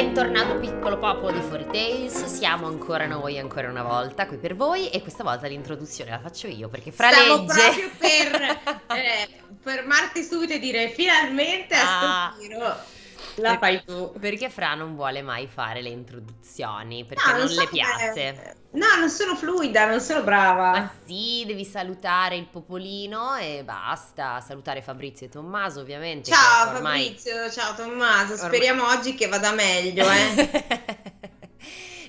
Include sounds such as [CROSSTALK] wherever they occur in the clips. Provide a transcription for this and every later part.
Bentornato piccolo popolo di Fuori Tales, siamo ancora noi ancora una volta qui per voi e questa volta l'introduzione la faccio io perché fra Stavo legge proprio per [LAUGHS] eh, fermarti subito e dire finalmente a Ah. sto giro la fai tu. perché Fra non vuole mai fare le introduzioni perché No, non so le piace. No, non sono fluida, non sono brava. Ma sì, devi salutare il popolino e basta, salutare Fabrizio e Tommaso ovviamente. Ciao che ormai... Fabrizio, ciao Tommaso, ormai- speriamo oggi che vada meglio, eh. [LAUGHS]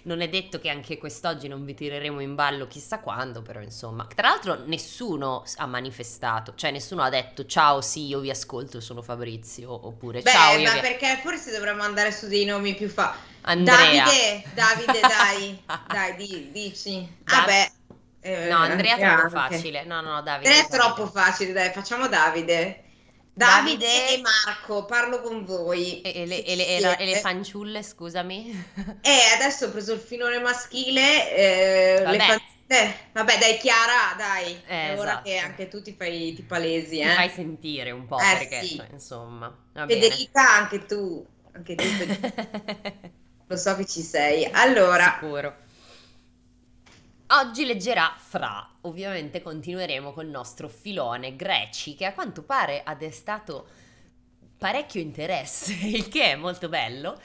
non è detto che anche quest'oggi non vi tireremo in ballo chissà quando, però insomma. Tra l'altro nessuno ha manifestato, cioè nessuno ha detto ciao sì io vi ascolto sono Fabrizio oppure Beh, ciao io ma vi... perché forse dovremmo andare su dei nomi più fa. Andrea. Davide, Davide, [LAUGHS] dai, dai, di- dici. Vabbè. eh, No, Andrea è troppo anche. facile. No, no, Davide. Andrea è troppo facile, dai, facciamo Davide. Davide, Davide- e Marco, parlo con voi. E, le, e le- e la- e le siete. fanciulle, scusami. [LAUGHS] Eh, adesso ho preso il filone maschile. eh, le Vabbè. fan- eh, vabbè, dai, Chiara, dai. Eh, è ora esatto. che anche tu ti fai ti palesi, Ti eh. fai sentire un po' Eh, perché, sì. insomma. Federica, anche tu. Anche tu, [LAUGHS] Federica, lo so che ci sei. Allora, Sicuro. Oggi leggerà Fra. Ovviamente continueremo col nostro filone greci che a quanto pare ha destato parecchio interesse, [LAUGHS] il che è molto bello.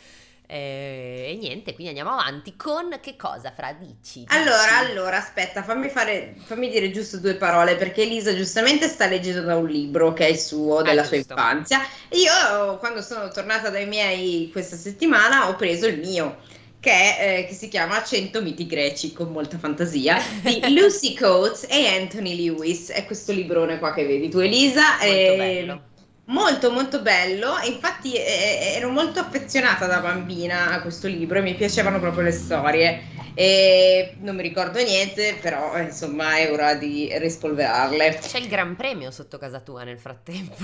Eh, E, niente, quindi andiamo avanti con che cosa Fra dici? Allora, allora, aspetta, fammi fare, fammi dire giusto due parole perché Elisa giustamente sta leggendo da un libro che è il suo, della sua giusto. infanzia. E io, quando sono tornata dai miei questa settimana, ho preso il mio. Che, eh, che si chiama 100 miti greci con molta fantasia di [LAUGHS] Lucy Coates e Anthony Lewis. È questo librone qua che vedi tu, Elisa. Molto eh, bello. Molto molto bello, infatti eh, ero molto affezionata da bambina a questo libro e mi piacevano proprio le storie. E non mi ricordo niente, però insomma è ora di rispolverarle. C'è il gran premio sotto casa tua nel frattempo.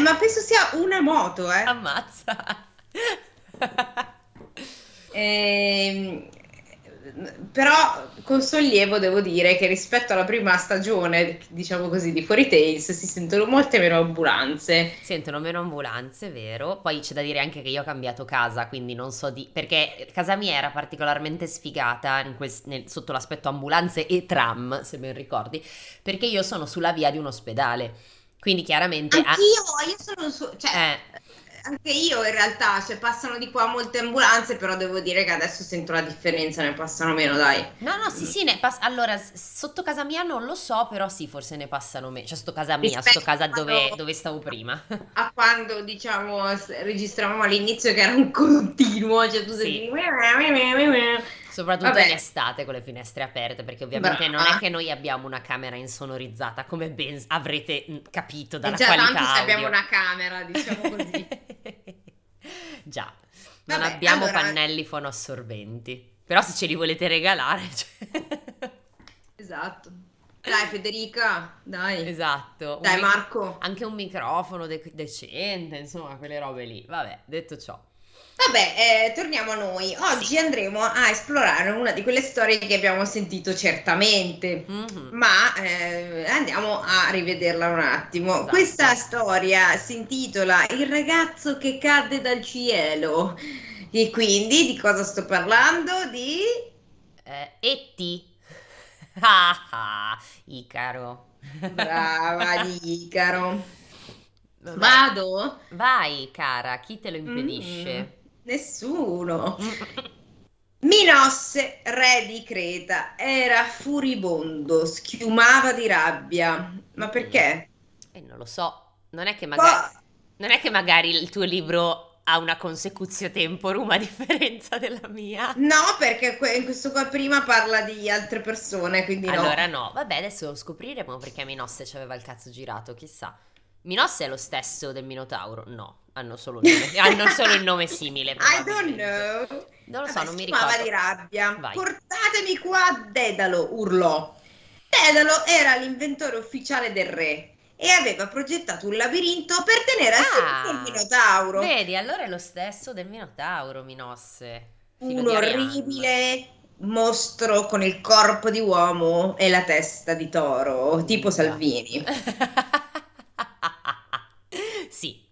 Ma penso sia una moto, eh. Ammazza. Ehm, però con sollievo devo dire che rispetto alla prima stagione, diciamo così, di Fuori Tales si sentono molte meno ambulanze. Sentono meno ambulanze, vero? Poi c'è da dire anche che io ho cambiato casa, quindi non so di... perché casa mia era particolarmente sfigata in quel- nel- sotto l'aspetto ambulanze e tram, se ben ricordi, perché io sono sulla via di un ospedale. Quindi chiaramente... Anch'io, io sono su, cioè, eh, Anche io in realtà, cioè passano di qua molte ambulanze, però devo dire che adesso sento la differenza, ne passano meno, dai. No, no, sì, sì, ne pass- allora, sotto casa mia non lo so, però sì, forse ne passano meno. Cioè, sotto casa mia, Rispetto sotto casa dove, dove stavo prima. [LAUGHS] A quando diciamo registravamo all'inizio che era un continuo, cioè tu Sì. sentivi... Soprattutto Vabbè. in estate con le finestre aperte, perché ovviamente non è che noi abbiamo una camera insonorizzata, come ben avrete capito E dalla già qualità tanto se abbiamo una camera, diciamo così. [LAUGHS] [LAUGHS] Già, non Vabbè, abbiamo allora- pannelli fonoassorbenti. Però se ce li volete regalare, [LAUGHS] cioè- esatto. Dai Federica, dai. esatto. un Dai mic- Marco. Anche un microfono de- decente, insomma, quelle robe lì. Vabbè, detto ciò. Vabbè, eh, torniamo a noi. Oggi andremo a esplorare una di quelle storie che abbiamo sentito certamente. Mhm. ma eh, andiamo a rivederla un attimo. Esatto. Questa storia si intitola Il ragazzo che cadde dal cielo. E quindi di cosa sto parlando? Di Eh, Etti. [LAUGHS] Ah, ah, Icaro. brava di [LAUGHS] Icaro. Vado? Vai, cara, chi te lo impedisce? Mm, nessuno. [LAUGHS] Minosse, re di Creta, era furibondo, schiumava di rabbia. Ma perché? Eh, non lo so. Non è che magari, non è che magari il tuo libro ha una consecutio temporum a differenza della mia. No, perché que- questo qua prima parla di altre persone, quindi no. Allora no, vabbè, adesso lo scopriremo perché Minosse ci aveva il cazzo girato, chissà. Minosse è lo stesso del Minotauro? No, hanno solo il nome, hanno solo il nome simile. [LAUGHS] I don't know. Non lo so, Vabbè, non mi ricordo. di rabbia. Vai. Portatemi qua Dedalo, urlò. Dedalo era l'inventore ufficiale del re e aveva progettato un labirinto per tenere al Ah, secreto il Minotauro. Vedi, allora è lo stesso del Minotauro, Minosse. Filo un orribile mostro con il corpo di uomo e la testa di toro, tipo Salvini. [LAUGHS] sì,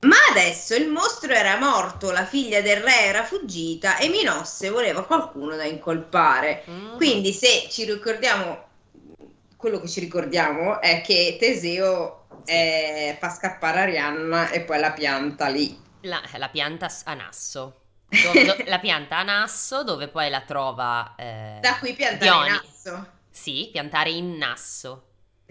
Ma Adesso il mostro era morto, la figlia del re era fuggita e Minosse voleva qualcuno da incolpare. Mm. Quindi se ci ricordiamo, quello che ci ricordiamo è che Teseo eh, fa scappare Arianna e poi la pianta lì. La, la pianta a nasso. [LAUGHS] Dove- do- la pianta a nasso dove poi la trova... eh, Da qui piantare Dioni. in asso, Sì, piantare in nasso.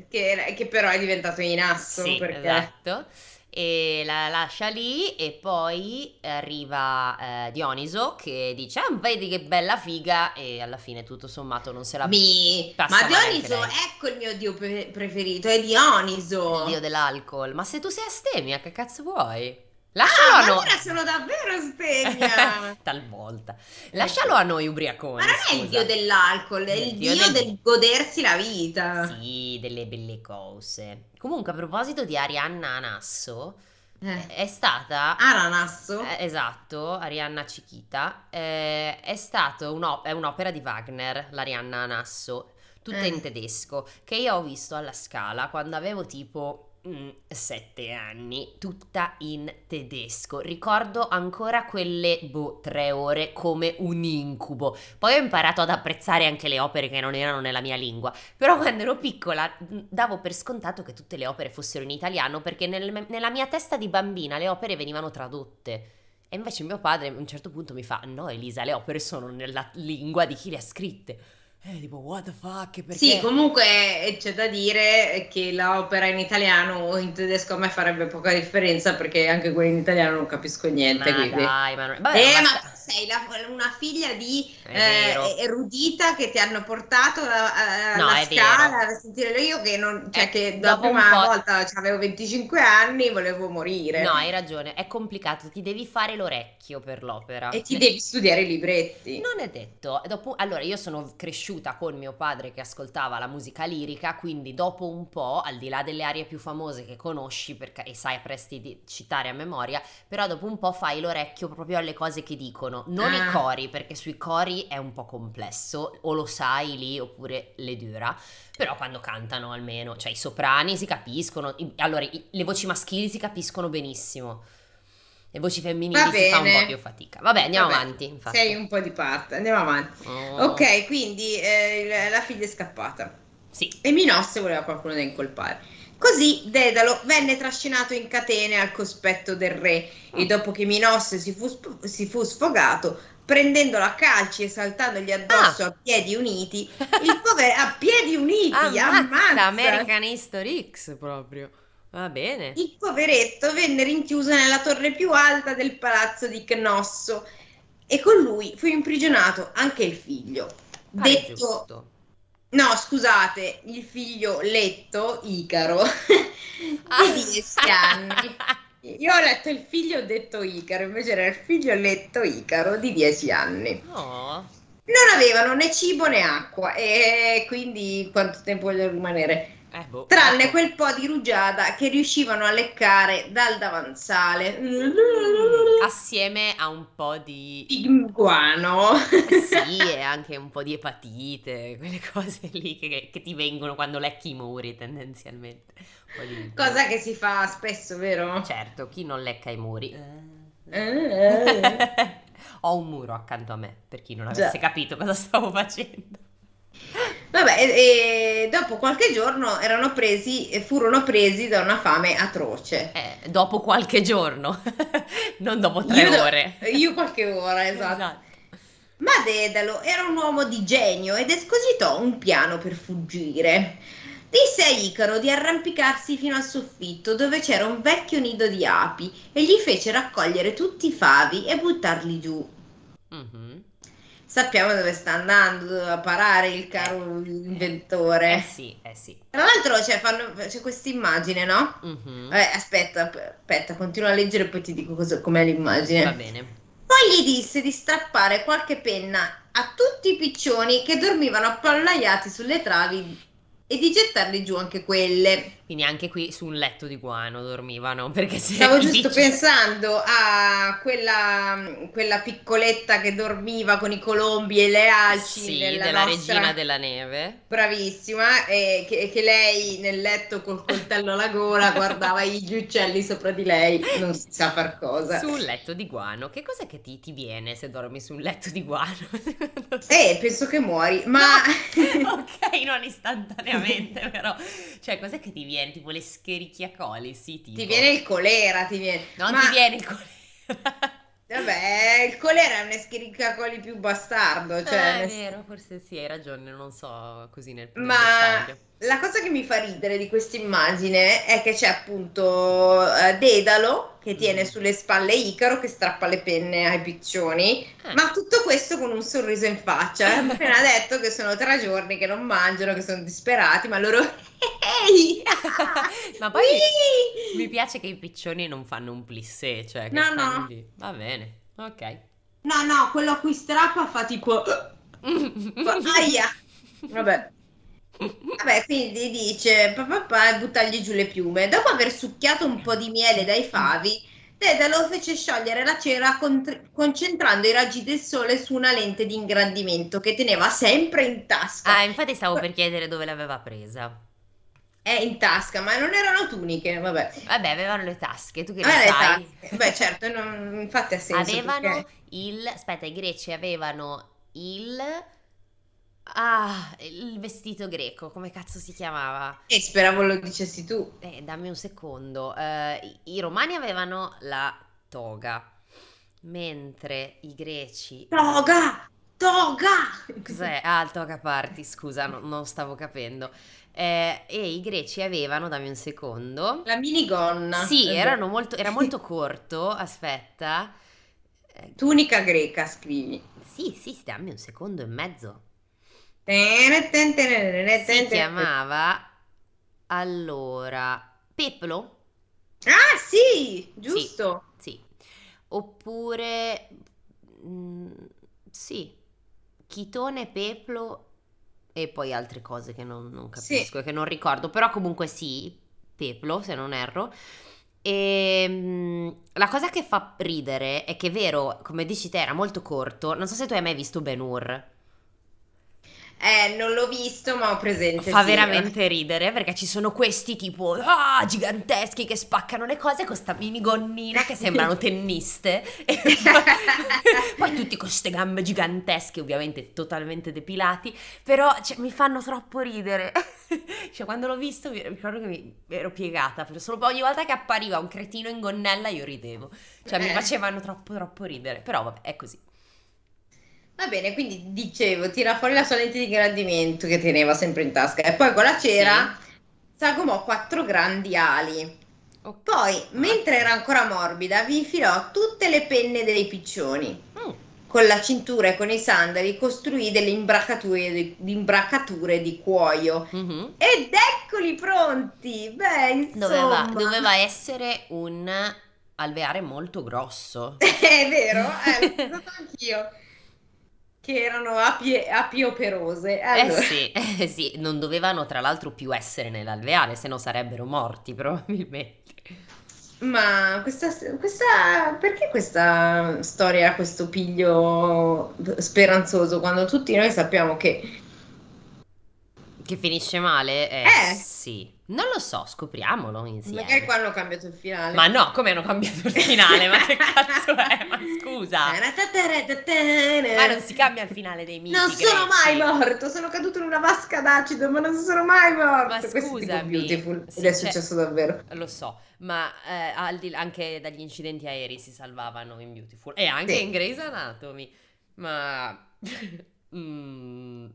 che, che però è diventato in asso Sì, perché... esatto. E la lascia lì e poi arriva eh, Dioniso che dice, ah, vedi che bella figa e alla fine tutto sommato non se la... Mi... Passa Ma Dioniso, ecco il mio dio pre- preferito, è Dioniso. Il dio dell'alcol. Ma se tu sei astemia, che cazzo vuoi? Lascialo Ah, a noi. sono davvero stegna. [LAUGHS] Talvolta. Lascialo a noi ubriaconi. Ma non è il scusa. dio dell'alcol, è il dio, del... godersi la vita. Sì, delle belle cose. Comunque, a proposito di Arianna Anasso, Eh. è stata... Ananasso. Eh, esatto, Arianna Cichita. eh, è stata un'op- è un'opera di Wagner, l'Arianna Anasso, tutta Eh. in tedesco, che io ho visto alla Scala quando avevo tipo sette anni, tutta in tedesco. Ricordo ancora quelle, boh, tre ore come un incubo. Poi ho imparato ad apprezzare anche le opere che non erano nella mia lingua. Però quando ero piccola mh, davo per scontato che tutte le opere fossero in italiano perché nel- nella mia testa di bambina le opere venivano tradotte. E invece mio padre a un certo punto mi fa: No, Elisa, le opere sono nella lingua di chi le ha scritte. E tipo, what the fuck? Perché? Sì, comunque eh, c'è da dire che l'opera in italiano o in tedesco a me farebbe poca differenza perché anche quella in italiano non capisco niente. ma quindi. dai, ma non... Vabbè, Eh, ma ma sei la- una figlia di eh, erudita che ti hanno portato No, alla vero. scala a sentire io che, non, cioè, Eh, che dopo un prima po'- volta avevo 25 anni volevo morire No, hai ragione, è complicato, ti devi fare l'orecchio per l'opera. e ti devi studiare i libretti. Non è detto. Dopo, allora, io sono cresciuta con mio padre che ascoltava la musica lirica, quindi dopo un po', al di là delle arie più famose che conosci perché, e sai presti di citare a memoria, però dopo un po' fai l'orecchio proprio alle cose che dicono, non i Ah. cori, perché sui cori è un po' complesso, o lo sai lì oppure le dura, però quando cantano almeno, cioè i soprani si capiscono, i- allora i- le voci maschili si capiscono benissimo. Le voci femminili Va si fa un po' più fatica. Vabbè, andiamo Vabbè, avanti. infatti. Sei un po' di parte, andiamo avanti. Oh. Ok, quindi eh, la- figlia è scappata Sì. e Minosse voleva qualcuno da incolpare. Così Dedalo venne trascinato in catene al cospetto del re e dopo che Minosse si fu, sp- si fu sfogato, prendendolo a calci e saltandogli addosso a piedi uniti, il povero a piedi uniti, [LAUGHS] Ammazza, ammazza! American History X proprio. Va bene. Il poveretto venne rinchiuso nella torre più alta del palazzo di Cnosso e con lui fu imprigionato anche il figlio. Pare Detto giusto. No, scusate, il figlio letto, Icaro, Ah. [LAUGHS] di 10 anni. [LAUGHS] Io ho letto il figlio detto Icaro, invece era il figlio letto Icaro di 10 anni. Oh. Non avevano né cibo né acqua e quindi quanto tempo vogliono rimanere? Eh, boh. Tranne ecco. quel po' di rugiada che riuscivano a leccare dal davanzale. Assieme a un po' di... Guano. Eh sì, [LAUGHS] e anche un po' di epatite, quelle cose lì che, che ti vengono quando lecchi i muri tendenzialmente. Di- Cosa che si fa spesso, vero? Certo, chi non lecca i muri? Eh. [LAUGHS] Ho un muro accanto a me, per chi non Già. avesse capito cosa stavo facendo. Vabbè, e, e dopo qualche giorno erano presi, e furono presi da una fame atroce. Eh, dopo qualche giorno, [LAUGHS] non dopo tre Io- ore. Io qualche ora, esatto. Ma Dedalo era un uomo di genio ed escogitò un piano per fuggire. Disse a Icaro di arrampicarsi fino al soffitto dove c'era un vecchio nido di api e gli fece raccogliere tutti i favi e buttarli giù. Mhm. Sappiamo dove sta andando, dove parare il caro inventore. Eh sì, eh sì. Tra l'altro cioè, fanno- c'è questa immagine, no? Mhm. Eh, aspetta, aspetta, continua a leggere e poi ti dico cosa- com'è l'immagine. Va bene. Poi gli disse di strappare qualche penna a tutti i piccioni che dormivano appollaiati sulle travi e di gettarli giù anche quelle. Quindi anche qui su un letto di guano dormivano, [LAUGHS] perché se Stavo il giusto pensando a quella, quella piccoletta che dormiva con i colombi e le alci Sì, nella della nostra- regina della neve. Bravissima, e che, che lei nel letto col coltello alla gola guardava gli uccelli sopra di lei, non si sa far cosa. Su un letto di guano. Che cos'è che ti, ti viene se dormi su un letto di guano? [LAUGHS] Eh, penso che muori, ma [LAUGHS] ok, non istantaneamente, però. Cioè, cos'è che ti viene? Tipo le schericchiacoli, sì, tipo. ti viene il colera, ti viene. Non ma, ti viene il colera. [LAUGHS] Vabbè, il colera è un eschericcacoli più bastardo, cioè, Ah, è vero, forse sì, hai ragione, non so così nel, nel Ma dettaglio. la cosa che mi fa ridere di questa immagine è che c'è appunto eh, Dedalo che tiene Mm. sulle spalle Icaro che strappa le penne ai piccioni, Eh. ma tutto questo con un sorriso in faccia. [LAUGHS] Ha appena detto che sono tre giorni che non mangiano, che sono disperati, ma loro... [LAUGHS] [LAUGHS] Ma poi Ui! Mi piace che i piccioni non fanno un plissé, cioè No, no. lì. Va bene, ok. No, no, quello a cui strappa fa tipo... Aia! Vabbè. Vabbè, quindi dice papà e buttargli giù le piume. Dopo aver succhiato un po' di miele dai favi, Dedalo fece sciogliere la cera contr- concentrando i raggi del sole su una lente di ingrandimento che teneva sempre in tasca. Ah, infatti stavo per chiedere dove l'aveva presa. È in tasca, ma non erano tuniche, vabbè. Vabbè, avevano le tasche, tu che ne sai? Beh, certo, non- infatti ha senso. Avevano perché- il... Aspetta, i greci avevano il... Ah, il vestito greco, come cazzo si chiamava? Eh, speravo lo dicessi tu. Eh, dammi un secondo. Eh, i, romani avevano la toga, mentre i greci... Toga! Toga! Cos'è? Ah, il toga party, scusa, no- non stavo capendo. Eh, e i greci avevano, dammi un secondo. La minigonna. Sì, erano molto, era molto corto, aspetta. Tunica greca, scrivi. sì, sì, dammi un secondo e mezzo. Si Si chiamava allora Peplo? Ah, sì, giusto. Sì. Oppure mm, sì, Chitone, Peplo e poi altre cose che non, non Sì. capisco e che non ricordo, però comunque sì, Peplo, se non erro. E mm, la cosa che fa ridere è che è vero, come dici te, era molto corto. Non so se tu hai mai visto Ben Hur. Eh, non l'ho visto, ma ho presente. Fa sì. veramente ridere perché ci sono questi tipo ah, giganteschi che spaccano le cose con sta minigonnina che sembrano [LAUGHS] tenniste. E [LAUGHS] poi, [LAUGHS] poi tutti con queste gambe gigantesche, ovviamente totalmente depilati, però cioè, mi fanno troppo ridere. Cioè, quando l'ho visto mi ricordo che mi ero piegata, solo ogni volta che appariva un cretino in gonnella io ridevo. Cioè, mi Eh. facevano troppo troppo ridere, però vabbè, è così. Va bene, quindi dicevo, tira fuori la sua lente di ingrandimento che teneva sempre in tasca e poi con la cera sagomò quattro grandi ali. Ok. Poi, mentre era ancora morbida, vi infilò tutte le penne dei piccioni. Mm. Con la cintura e con i sandali costruì delle imbracature di, imbracature di cuoio. Mhm. Ed eccoli pronti! Beh, insomma... Doveva, doveva essere un alveare molto grosso. [LAUGHS] È vero, eh, [LAUGHS] l'ho pensato anch'io. Che erano api, api operose. Allora, Eh sì, eh sì, non dovevano tra l'altro più essere nell'alveare, se no sarebbero morti probabilmente. Ma questa, questa, perché questa storia ha questo piglio speranzoso quando tutti noi sappiamo che Che finisce male? Eh, Eh. sì. Non lo so, scopriamolo insieme. magari qua hanno cambiato il finale. Ma no, come hanno cambiato il finale? Ma che cazzo è? Ma scusa. [LAUGHS] Ma non si cambia il finale dei miti Non sono mai greci. morto, sono caduto in una vasca d'acido, ma non sono mai morto. Ma Questo è scusami, beautiful sì, ed è cioè- successo davvero. Lo so, ma eh, al di anche dagli incidenti aerei si salvavano in Beautiful e anche Sì. in Grey's Anatomy. Ma... [LAUGHS] Mm,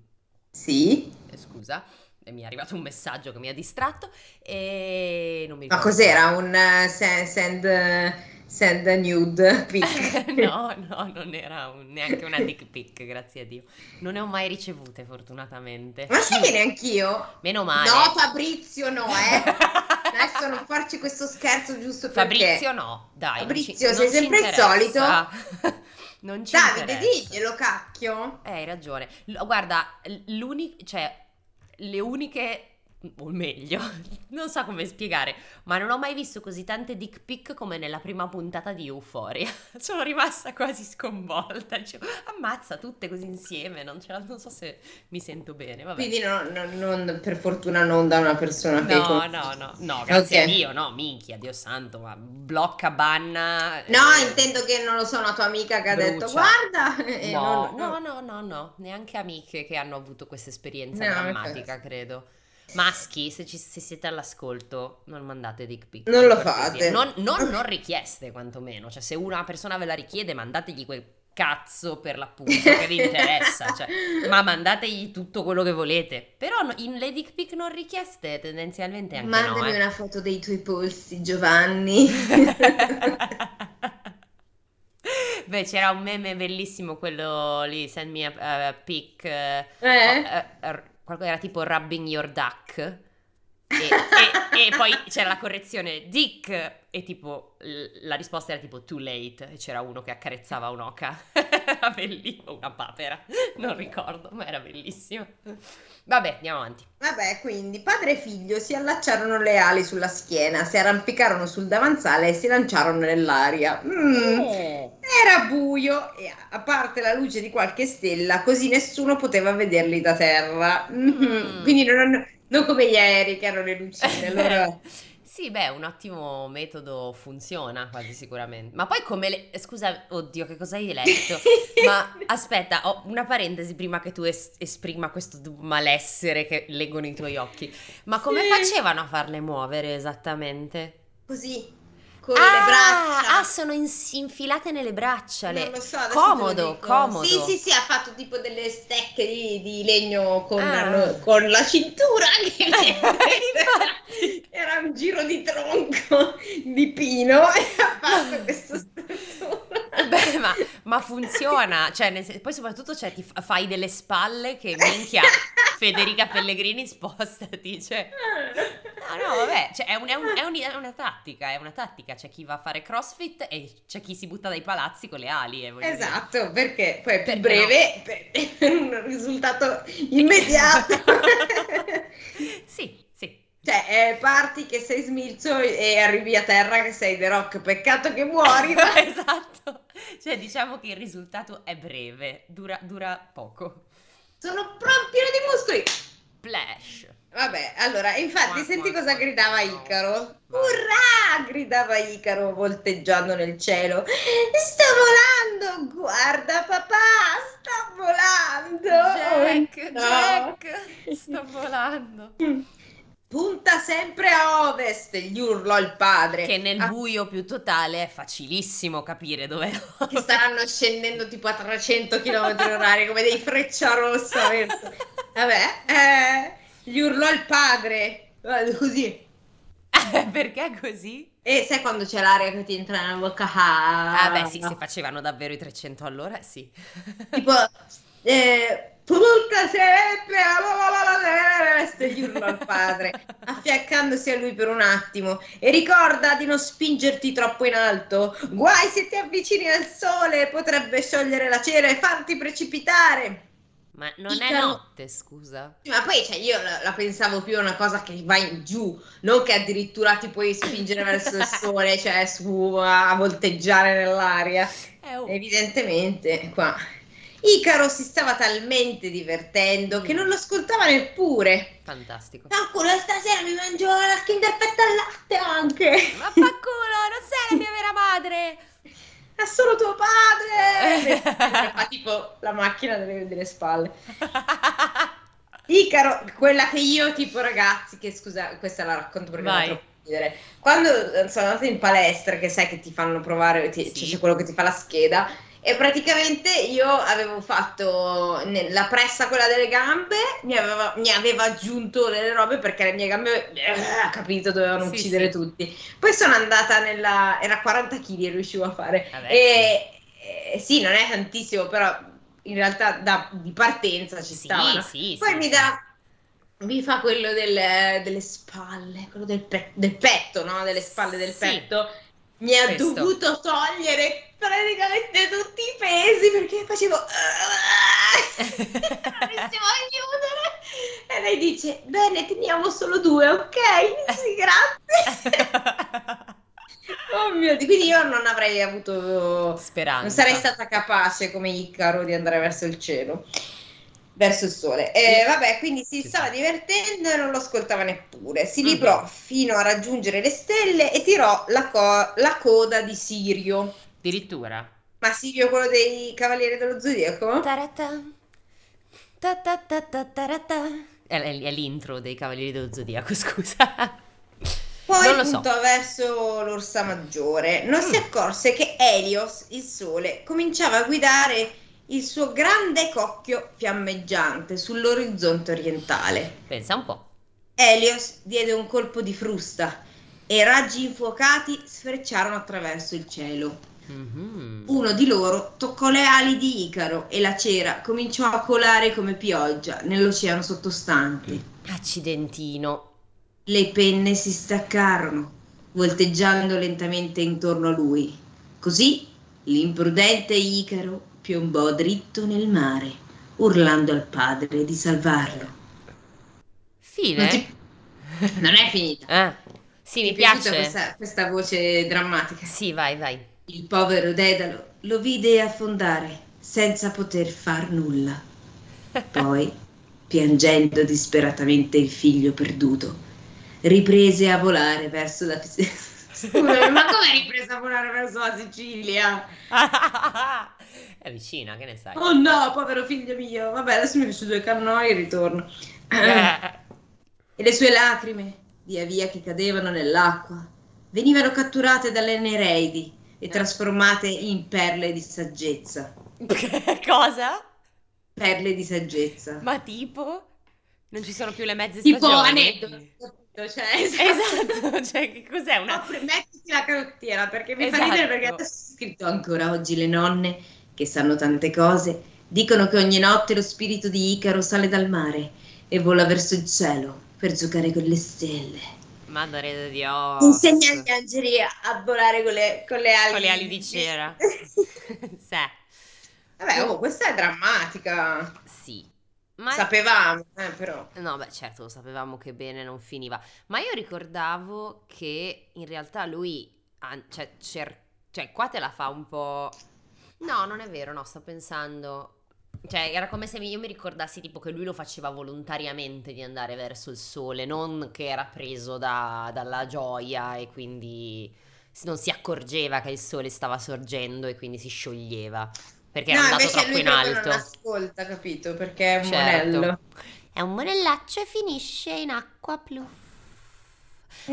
Sì? eh, scusa, eh, mi è arrivato un messaggio che mi ha distratto e non mi Ma cos'era? Un eh, se- send, eh, send a nude pic? [LAUGHS] no, no, non era un- neanche una dick pic, grazie a Dio. Non ne ho mai ricevute, fortunatamente. Ma sai che neanch'io? Meno male. No, Fabrizio, no, eh. [LAUGHS] Adesso non farci questo scherzo giusto perché. Fabrizio no, dai. non ci- Fabrizio, non sei ci sempre il interessa. [LAUGHS] non ci Davide, interessa. diglielo, cacchio. Eh, hai ragione. L- guarda, l'unico, cioè, le uniche o meglio, [LAUGHS] non so come spiegare, ma non ho mai visto così tante dick pic come nella prima puntata di Euphoria. [LAUGHS] Sono rimasta quasi sconvolta. Dicevo, ammazza tutte così insieme, non, non, so se mi sento bene. Vabbè. Quindi no, no, non, per fortuna non da una persona che... No, no, no, no, grazie okay. a Dio, no, minchia, Dio santo, ma blocca, banna... No, eh, intendo che non lo so, una tua amica che brucia. ha detto, guarda... No, non, no, no, no, no, neanche amiche che hanno avuto questa esperienza no, drammatica, credo. Maschi, se, ci, se, siete all'ascolto, non mandate dick pic. Non lo fate. Non, non, [LAUGHS] non, richieste, quantomeno. Cioè, se una persona ve la richiede, mandategli quel cazzo per l'appunto che vi interessa. Cioè, ma mandategli tutto quello che volete. Però in le dick pic non richieste, tendenzialmente anche Mandami no, eh. una foto dei tuoi polsi, Giovanni. [LAUGHS] Beh, c'era un meme bellissimo, quello lì, send me a, a pic. Uh, eh? Uh, uh, qualcosa era tipo rubbing your duck. E, e, e, poi c'era la correzione Dick e tipo la risposta era tipo too late e c'era uno che accarezzava un'oca. [LAUGHS] era bellissimo, una papera, non ricordo, ma era bellissimo. Vabbè, andiamo avanti. Vabbè, quindi padre e figlio si allacciarono le ali sulla schiena, si arrampicarono sul davanzale e si lanciarono nell'aria. Mm, oh. Era buio e a parte la luce di qualche stella, così nessuno poteva vederli da terra. Mm-hmm. Mm. Quindi non, non, come gli aerei che hanno le lucine. [LAUGHS] Allora... Sì, beh, un ottimo metodo funziona quasi sicuramente. Ma poi come le... Scusa, oddio, che cosa hai letto? [LAUGHS] Ma aspetta, ho una parentesi prima che tu es- esprima questo malessere che leggono i tuoi occhi. Ma come sì. facevano a farle muovere esattamente? Così, con ah, le braccia. Ah, sono in, infilate nelle braccia. Le... Non lo so, comodo, comodo. Sì, sì, sì, ha fatto tipo delle stecche di, di legno con, ah. con, la cintura. [LAUGHS] Era un giro di tronco di pino e ha fatto questo Beh, ma, ma, funziona, cioè, nel, poi soprattutto cioè, ti fai delle spalle che minchia [LAUGHS] Federica Pellegrini spostati, cioè... No, no, vabbè, [LAUGHS] cioè, è, un, è, un, è, un, è, una tattica, è una tattica, c'è chi va a fare crossfit e c'è chi si butta dai palazzi con le ali. Eh, esatto, dire. perché poi più breve, no? per [LAUGHS] un risultato immediato. [LAUGHS] sì, cioè, eh, parti che sei smilzo e arrivi a terra che sei The Rock, peccato che muori. Ma... esatto, cioè diciamo che il risultato è breve, dura, dura poco. Sono proprio pieno di muscoli. Splash. Vabbè, allora, infatti, ma, senti ma, cosa gridava Icaro? Urrà! gridava Icaro volteggiando nel cielo. Sto volando! Guarda papà, sto volando! Jack, no. Jack, sto volando. Punta sempre a ovest, gli urlò il padre. Che nel ah. buio più totale è facilissimo capire dov'è ovest. [LAUGHS] Che staranno scendendo tipo a 300 km orari come dei freccia rossa. [LAUGHS] Vabbè, eh, gli urlò il padre. Così. Perché così? E sai quando c'è l'aria che ti entra nella bocca? Ah, ah beh sì, se facevano davvero i 300 all'ora, sì. Tipo, eh, Punta sempre a gli urlò al padre, affiaccandosi a lui per un attimo. E ricorda di non spingerti troppo in alto. Guai se ti avvicini al sole, potrebbe sciogliere la cera e farti precipitare. Ma non è notte, scusa. Ma poi cioè, io la, la, pensavo più a una cosa che va in giù, non che addirittura ti puoi spingere [LAUGHS] verso il sole, cioè su a volteggiare nell'aria. Eh, oh. Evidentemente, qua Icaro si stava talmente divertendo che non lo ascoltava neppure. Fantastico. Fanculo, stasera mi mangio la skin del petto al latte anche. Ma fanculo, non sei la mia vera madre. È solo tuo padre. [LAUGHS] Fa tipo la macchina delle, delle spalle. Icaro, quella che io tipo ragazzi, che scusa, questa la racconto perché Vai. troppo ridere. Quando sono andata in palestra, che sai che ti fanno provare, ti, sì. c'è quello che ti fa la scheda e praticamente io avevo fatto la pressa quella delle gambe, mi aveva, mi aveva aggiunto delle robe perché le mie gambe, eh, capito, dovevano sì, uccidere sì. tutti. Poi sono andata nella, era 40 kg e riuscivo a fare. Vabbè, e, sì. E, sì, non è tantissimo, però in realtà da, di partenza ci sì, stava. Sì, Poi mi dà mi fa quello del, delle spalle, quello del, pe- del petto, no? Delle spalle del petto mi ha Questo. dovuto togliere praticamente tutti i pesi perché facevo non riuscivo a chiudere e lei dice bene teniamo solo due ok sì grazie [LAUGHS] oh mio dio quindi io non avrei avuto Speranza. non sarei stata capace come Icaro di andare verso il cielo verso il sole e Io- vabbè quindi si stava sta. divertendo e non lo ascoltava neppure si librò fino a raggiungere le stelle e tirò la, co- la coda di Sirio Addirittura. ma Sirio quello dei Cavalieri dello Zodiaco? Tarata. Ta ta ta ta tarata. È, è- è l'intro dei Cavalieri dello Zodiaco, [LAUGHS] scusa. Poi lo so. puntò verso l'Orsa Maggiore. Non si Mm. accorse che Helios, il sole, cominciava a guidare il suo grande cocchio fiammeggiante sull'orizzonte orientale. Pensa un po'. Helios diede un colpo di frusta e raggi infuocati sfrecciarono attraverso il cielo. Mhm. Uno di loro toccò le ali di Icaro e la cera cominciò a colare come pioggia nell'oceano sottostante. Accidentino. Le penne si staccarono, volteggiando lentamente intorno a lui. Così l'imprudente Icaro piombò dritto nel mare, urlando al padre di salvarlo. Fine? Non, ti- non è finita. Ah, sì, mi piaciuta piace. Questa, questa voce drammatica. Sì, vai, vai. Il povero Dedalo lo vide affondare senza poter far nulla. Poi, [LAUGHS] piangendo disperatamente il figlio perduto, riprese a volare verso la [LAUGHS] Scusa, ma come hai ripreso a volare verso la Sicilia? È vicina, che ne sai? Oh no, povero figlio mio. Vabbè, adesso mi faccio due cannoli e ritorno. Eh, [CLEARS THROAT] E le sue lacrime, via via che cadevano nell'acqua, venivano catturate dalle Nereidi e trasformate in perle di saggezza. [LAUGHS] Cosa? Perle di saggezza. Ma tipo? Non ci sono più le mezze tipo stagioni? aneddoto, capito? Cioè, [LAUGHS] Esatto, cioè che cos'è una... Apri, mettiti la carottiera perché mi fa Esatto. ridere perché adesso è scritto ancora oggi le nonne che sanno tante cose dicono che ogni notte lo spirito di Icaro sale dal mare e vola verso il cielo per giocare con le stelle. Madre di Dio. Insegna agli angeli a volare con le, con le ali Con le ali di cera. [LAUGHS] Sì. Vabbè, oh, questa è drammatica. Sì. Ma Sapevamo, eh, però. No, beh, certo, lo sapevamo che bene non finiva. Ma io ricordavo che in realtà lui, cioè, cer- cioè, qua te la fa un po'... No, non è vero, no, sto pensando... Cioè, era come se io mi ricordassi tipo che lui lo faceva volontariamente di andare verso il sole, non che era preso da- dalla gioia e quindi non si accorgeva che il sole stava sorgendo e quindi si scioglieva. Perché no, andato invece troppo in alto. non ascolta, capito? Perché è un Certo. monello. È un monellaccio e finisce in acqua pluff.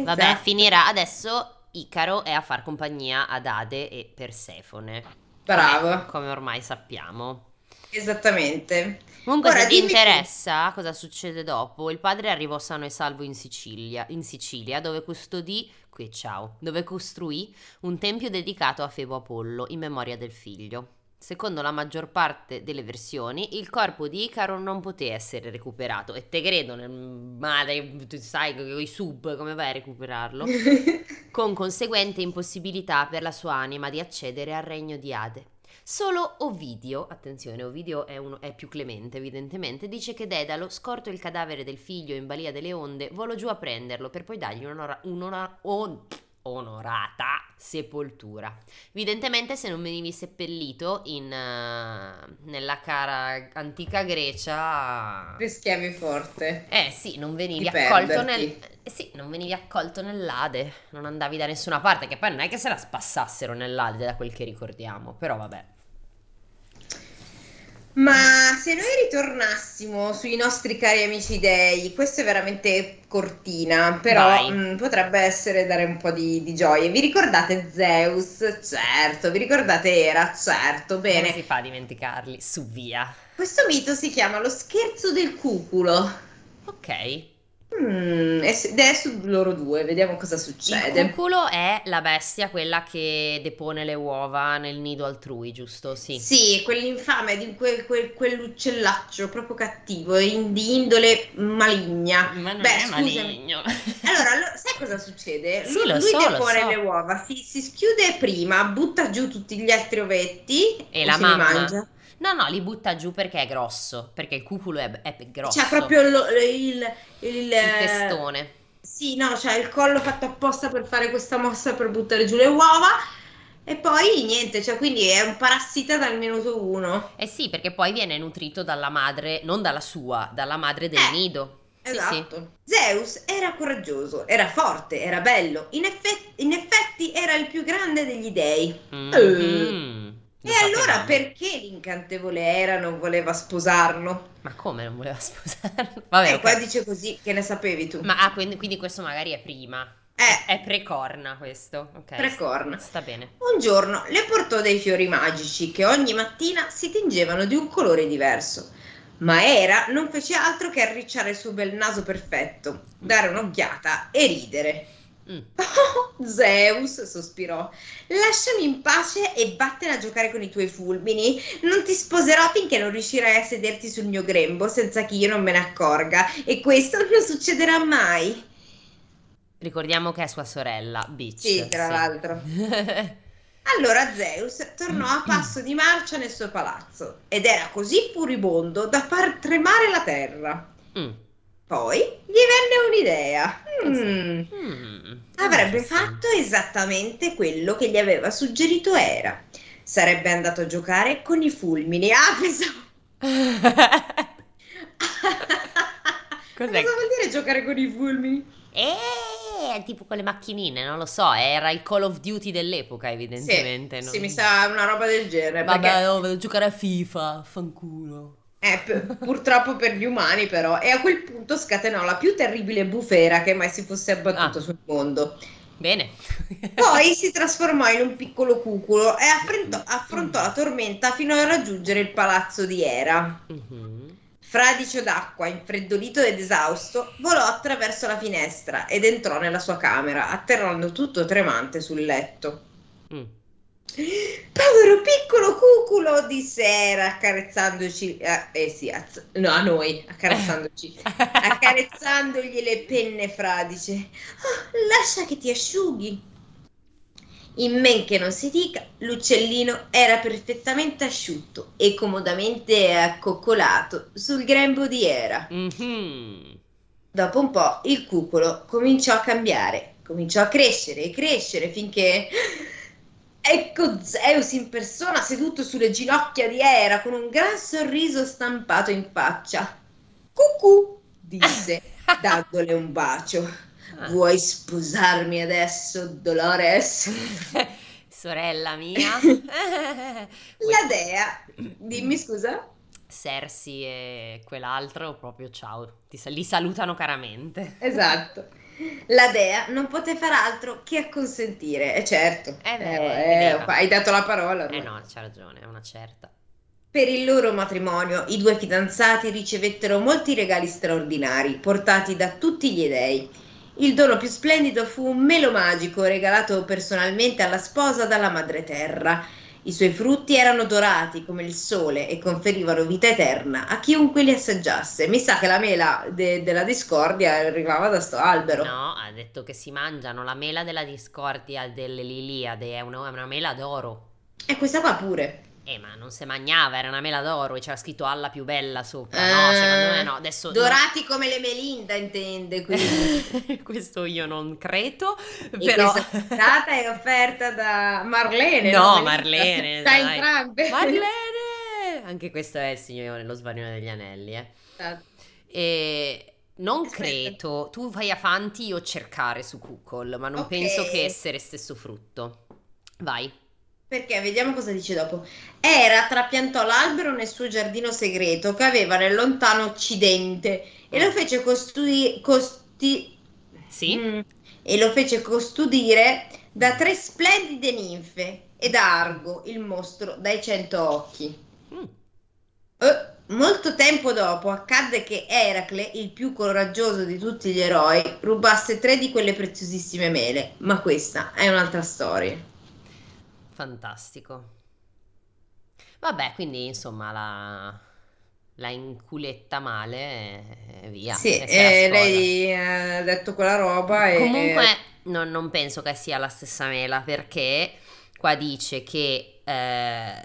Vabbè, Esatto. finirà adesso. Icaro è a far compagnia ad Ade e Persefone. Bravo. Come, come ormai sappiamo. Esattamente. Comunque, Ora, se ti dimmi tu. interessa cosa succede dopo, il padre arrivò sano e salvo in Sicilia, in Sicilia dove custodì, qui ciao, dove costruì un tempio dedicato a Febo Apollo in memoria del figlio. Secondo la maggior parte delle versioni, il corpo di Icaro non poté essere recuperato. E te credo, mare, tu sai, con i sub, come vai a recuperarlo? [LAUGHS] con conseguente impossibilità per la sua anima di accedere al regno di Ade. Solo Ovidio, attenzione, Ovidio è, uno- è più clemente evidentemente, dice che Dedalo, scorto il cadavere del figlio in balia delle onde, volò giù a prenderlo per poi dargli un'onora- un'ona- on- onorata sepoltura. Evidentemente se non venivi seppellito in, eh, nella cara antica Grecia... Rischiavi forte. Eh sì, non venivi accolto nel... eh, sì, non venivi accolto nell'Ade, non andavi da nessuna parte, che poi non è che se la spassassero nell'Ade da quel che ricordiamo, però vabbè. Ma se noi ritornassimo sui nostri cari amici dei, questo è veramente cortina, però mh, potrebbe essere dare un po' di, di gioia. Vi ricordate Zeus? Certo. Vi ricordate Era? Certo. Come Bene. si fa a dimenticarli? Su via. Questo mito si chiama lo scherzo del cuculo. Ok. Mm, è su loro due, vediamo cosa Il succede. cuculo è la bestia, quella che depone le uova nel nido altrui, giusto? Sì. Sì, quell'infame di quel, quel- quell'uccellaccio proprio cattivo, in- di indole maligna. Ma non Beh, è scusami. maligno. [LAUGHS] Allora, lo- sai cosa succede? Sì, lui lui so, depone so. le uova, si, si schiude prima, butta giù tutti gli altri ovetti E la mamma? mangia. No, no, li butta giù perché è grosso, perché il cuculo è, è grosso. C'ha proprio lo- il, il, il testone. Sì, no, c'ha il collo fatto apposta per fare questa mossa per buttare giù le uova. E poi niente, cioè quindi è un parassita dal minuto uno. Eh sì, perché poi viene nutrito dalla madre, non dalla sua, dalla madre del Eh, nido. Sì, sì. Esatto. Zeus era coraggioso, era forte, era bello. In, effe- in effetti era il più grande degli dei. Mhm. Lo E allora sapevamo. perché l'incantevole Era non voleva sposarlo? Ma come non voleva [LAUGHS] sposarlo? Vabbè, eh, ok. qua dice così, che ne sapevi tu? Ma ah, quindi, quindi questo magari è prima. Eh, È pre-corna questo. Ok. Precorna. Sta bene. Un giorno le portò dei fiori magici che ogni mattina si tingevano di un colore diverso. Ma Era non fece altro che arricciare il suo bel naso perfetto, dare un'occhiata e ridere. Mm. Oh, [LAUGHS] Zeus, sospirò, lasciami in pace e vattene a giocare con i tuoi fulmini. Non ti sposerò finché non riuscirai a sederti sul mio grembo senza che io non me ne accorga, e questo non succederà mai. Ricordiamo che è sua sorella, Bitch. Sì, tra l'altro. [LAUGHS] Allora Zeus tornò a passo di marcia nel suo palazzo ed era così furibondo da far tremare la terra. Mm. Poi gli venne un'idea. Mm, Mm. avrebbe fatto esattamente quello che gli aveva suggerito Era. Sarebbe andato a giocare con i fulmini. Ah, pensavo... [LAUGHS] Cos'è? Cosa vuol dire giocare con i fulmini? Eh, tipo quelle macchinine, non lo so, era il Call of Duty dell'epoca, evidentemente. Sì, non- sì, mi sa una roba del genere. Vabbè, perché- no, vado a giocare a FIFA, fanculo. Eh, p- purtroppo per gli umani però, e a quel punto scatenò la più terribile bufera che mai si fosse abbattuta Ah. sul mondo. Bene. Poi si [LAUGHS] trasformò in un piccolo cuculo e affrontò, affrontò la tormenta fino a raggiungere il palazzo di Era. Mhm. Fradicio d'acqua, infreddolito ed esausto, volò attraverso la finestra ed entrò nella sua camera, atterrando tutto tremante sul letto. Mm. Povero piccolo cuculo, disse Era accarezzandoci, eh, eh sì, azz- no, a noi, accarezzandoci, [LAUGHS] accarezzandogli le penne fradice. "Ah, lascia che ti asciughi. In men che non si dica, l'uccellino era perfettamente asciutto e comodamente accoccolato sul grembo di Era. Mhm. Dopo un po' il cuculo cominciò a cambiare, cominciò a crescere e crescere finché... Ecco Zeus in persona seduto sulle ginocchia di Era con un gran sorriso stampato in faccia. Cucù, disse, [LAUGHS] dandole un bacio. Ah. Vuoi sposarmi adesso, Dolores? [LAUGHS] Sorella mia. [LAUGHS] La dea, dimmi scusa? Cersei e quell'altro proprio ciao, li salutano caramente. Esatto. La dea non poté far altro che acconsentire, e certo. Eh beh, eh, vedeva. hai dato la parola. Eh ormai. no, c'ha ragione, è una certa. Per il loro matrimonio, i due fidanzati ricevettero molti regali straordinari, portati da tutti gli dei. Il dono più splendido fu un melo magico regalato personalmente alla sposa dalla madre terra. I suoi frutti erano dorati come il sole e conferivano vita eterna a chiunque li assaggiasse. Mi sa che la mela de- della discordia arrivava da sto albero. No, ha detto che si mangiano la mela della discordia delle Liliade, è una, è una mela d'oro. E questa qua pure. Eh, ma non si mangiava, era una mela d'oro e c'era scritto alla più bella sopra. Eh, No, secondo me no. Adesso Dorati come le Melinda, intende, quindi. [LAUGHS] questo io non credo, però questa puntata è offerta da Marlene. No, Melinda? Marlene, [LAUGHS] Da entrambe. Marlene! Anche questo è il Signore lo sbaglione degli anelli, eh. Esatto. E non credo, tu vai avanti io cercare su Google, ma non Ok. penso che essere stesso frutto. Vai. Perché vediamo cosa dice dopo. Era trapiantò l'albero nel suo giardino segreto che aveva nel lontano occidente e lo fece costui- costi- Sì? Mm. e lo fece custodire da tre splendide ninfe e da Argo, il mostro dai cento occhi. Mm. Eh, molto tempo dopo accadde che Eracle, il più coraggioso di tutti gli eroi, rubasse tre di quelle preziosissime mele, ma questa è un'altra storia. Fantastico. Vabbè, quindi insomma la, la inculetta male e via. Sì, e la eh, lei ha detto quella roba e... Comunque non, non penso che sia la stessa mela perché qua dice che eh,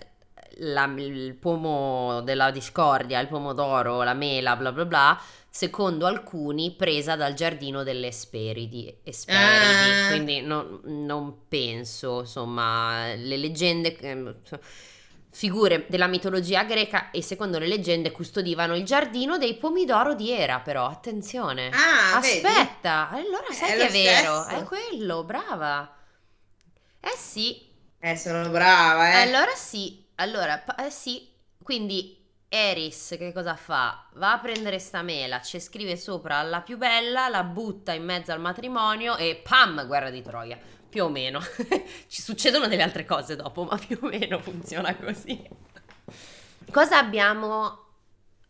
la- il pomo della discordia, il pomodoro, la mela, bla bla bla, secondo alcuni presa dal giardino delle Esperidi, Esperidi. Ah. quindi non, non penso, insomma, le leggende... ehm, Figure della mitologia greca e secondo le leggende custodivano il giardino dei pomidoro di Era, però attenzione. Ah, vedi? Aspetta, allora sai È che è vero, stesso. è quello, brava. Eh sì, Eh, sono brava, eh. allora sì, allora, eh sì, quindi Eris che cosa fa? Va a prendere sta mela, ci scrive sopra la più bella, la butta in mezzo al matrimonio e pam, guerra di Troia, più o meno. [LAUGHS] ci succedono delle altre cose dopo, ma più o meno funziona così. Cosa abbiamo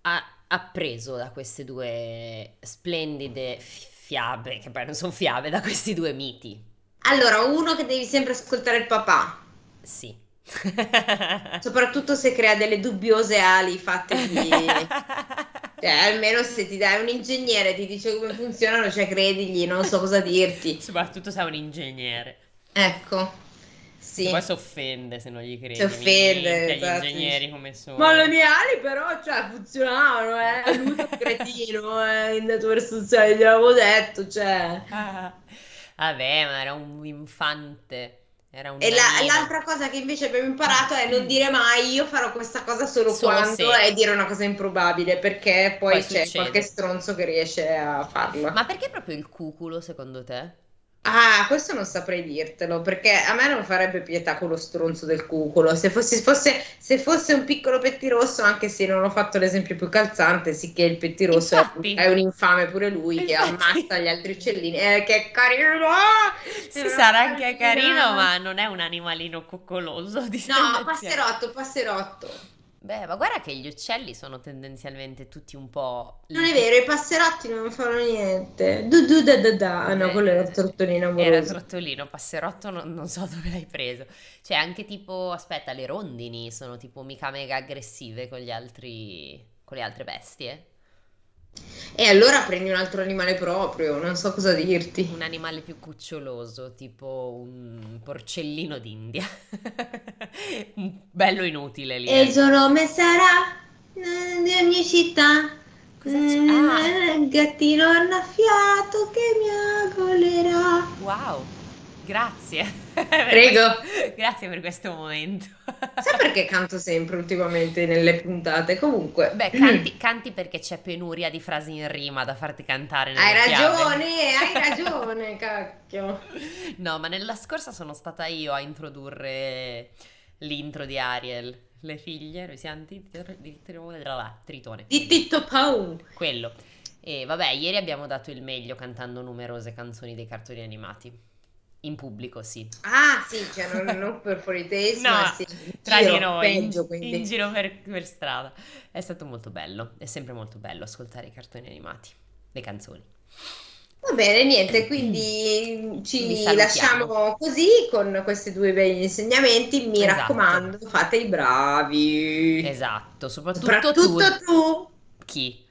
a- appreso da queste due splendide fi- fiabe, che poi non sono fiabe, da questi due miti? Allora, uno che devi sempre ascoltare il papà, Sì. [LAUGHS] soprattutto se crea delle dubbiose ali fatte di... [LAUGHS] Cioè, almeno se ti dai un ingegnere ti dice come funzionano, cioè credigli, non so cosa dirti. [LAUGHS] Soprattutto se è un ingegnere. Ecco, sì. Poi si offende se non gli credi. Si offende, minchia, esatto. Gli ingegneri come sono. Ma le mie ali però, cioè, funzionavano, eh. Lui è un cretino, andato verso il cielo, gliel'avevo detto, cioè... Ah, Vabbè, ma era un infante. E la- l'altra cosa che invece abbiamo imparato è non dire mai io farò questa cosa solo, Solo quando se. e dire una cosa improbabile perché poi, Poi c'è succede. qualche stronzo che riesce a farlo. Ma perché proprio il cuculo secondo te? Ah, questo non saprei dirtelo perché a me non farebbe pietà con lo stronzo del cuculo. Se fosse, fosse- se fosse un piccolo pettirosso, anche se non ho fatto l'esempio più calzante, sì che il pettirosso è, Infatti. è un infame pure lui che Infatti. ammazza gli altri uccellini. Eh, che carino! Sì, sarà anche carino. ma non è un animalino coccoloso di No, passerotto, passerotto. Beh, ma guarda che gli uccelli sono tendenzialmente tutti un po'... Non è vero, i passerotti non fanno niente. Du du da da da. Ah no, Eh, quello era il trottolino Era amoroso. trottolino, passerotto non, non so dove l'hai preso. Cioè anche tipo, aspetta, le rondini sono tipo mica mega aggressive con gli altri, con le altre bestie. E allora prendi un altro animale proprio, non so cosa dirti. Un animale più cuccioloso, tipo un porcellino d'India. [LAUGHS] Bello inutile lì. E eh. il suo nome sarà eh, di ogni città. Cosa c'è? Ah. Eh, Gattino annaffiato che miagolerà. Wow, grazie. Prego. [LAUGHS] Grazie per questo momento. Sai perché canto sempre ultimamente nelle puntate? Comunque. Beh, canti, canti perché c'è penuria di frasi in rima da farti cantare Hai ragione, hai ragione, cacchio. No, ma nella scorsa sono stata io a introdurre l'intro di Ariel. Le figlie, noi siamo di, di- Tritone. Di Titto Paun. Quello. E vabbè, ieri abbiamo dato il meglio cantando numerose canzoni dei cartoni animati. In pubblico, sì. Ah, sì, cioè non, non [LAUGHS] per fuori taste, No, ma sì, in Tra giro, di noi, in- peggio, quindi. in giro per, per strada. È stato molto bello, è sempre molto bello ascoltare i cartoni animati, le canzoni. Va bene, niente, quindi ci lasciamo così con questi due bei insegnamenti. Mi Esatto. raccomando, fate i bravi. Esatto, soprattutto, Soprattutto tu. tu, Chi?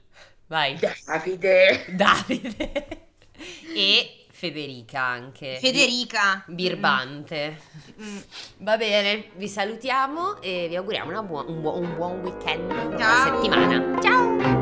Vai. Davide. Davide. [LAUGHS] e Federica anche. Federica. Birbante. Mm. Va bene, vi salutiamo e vi auguriamo una buon- un, buon, un buon weekend, una Ciao. settimana. Ciao!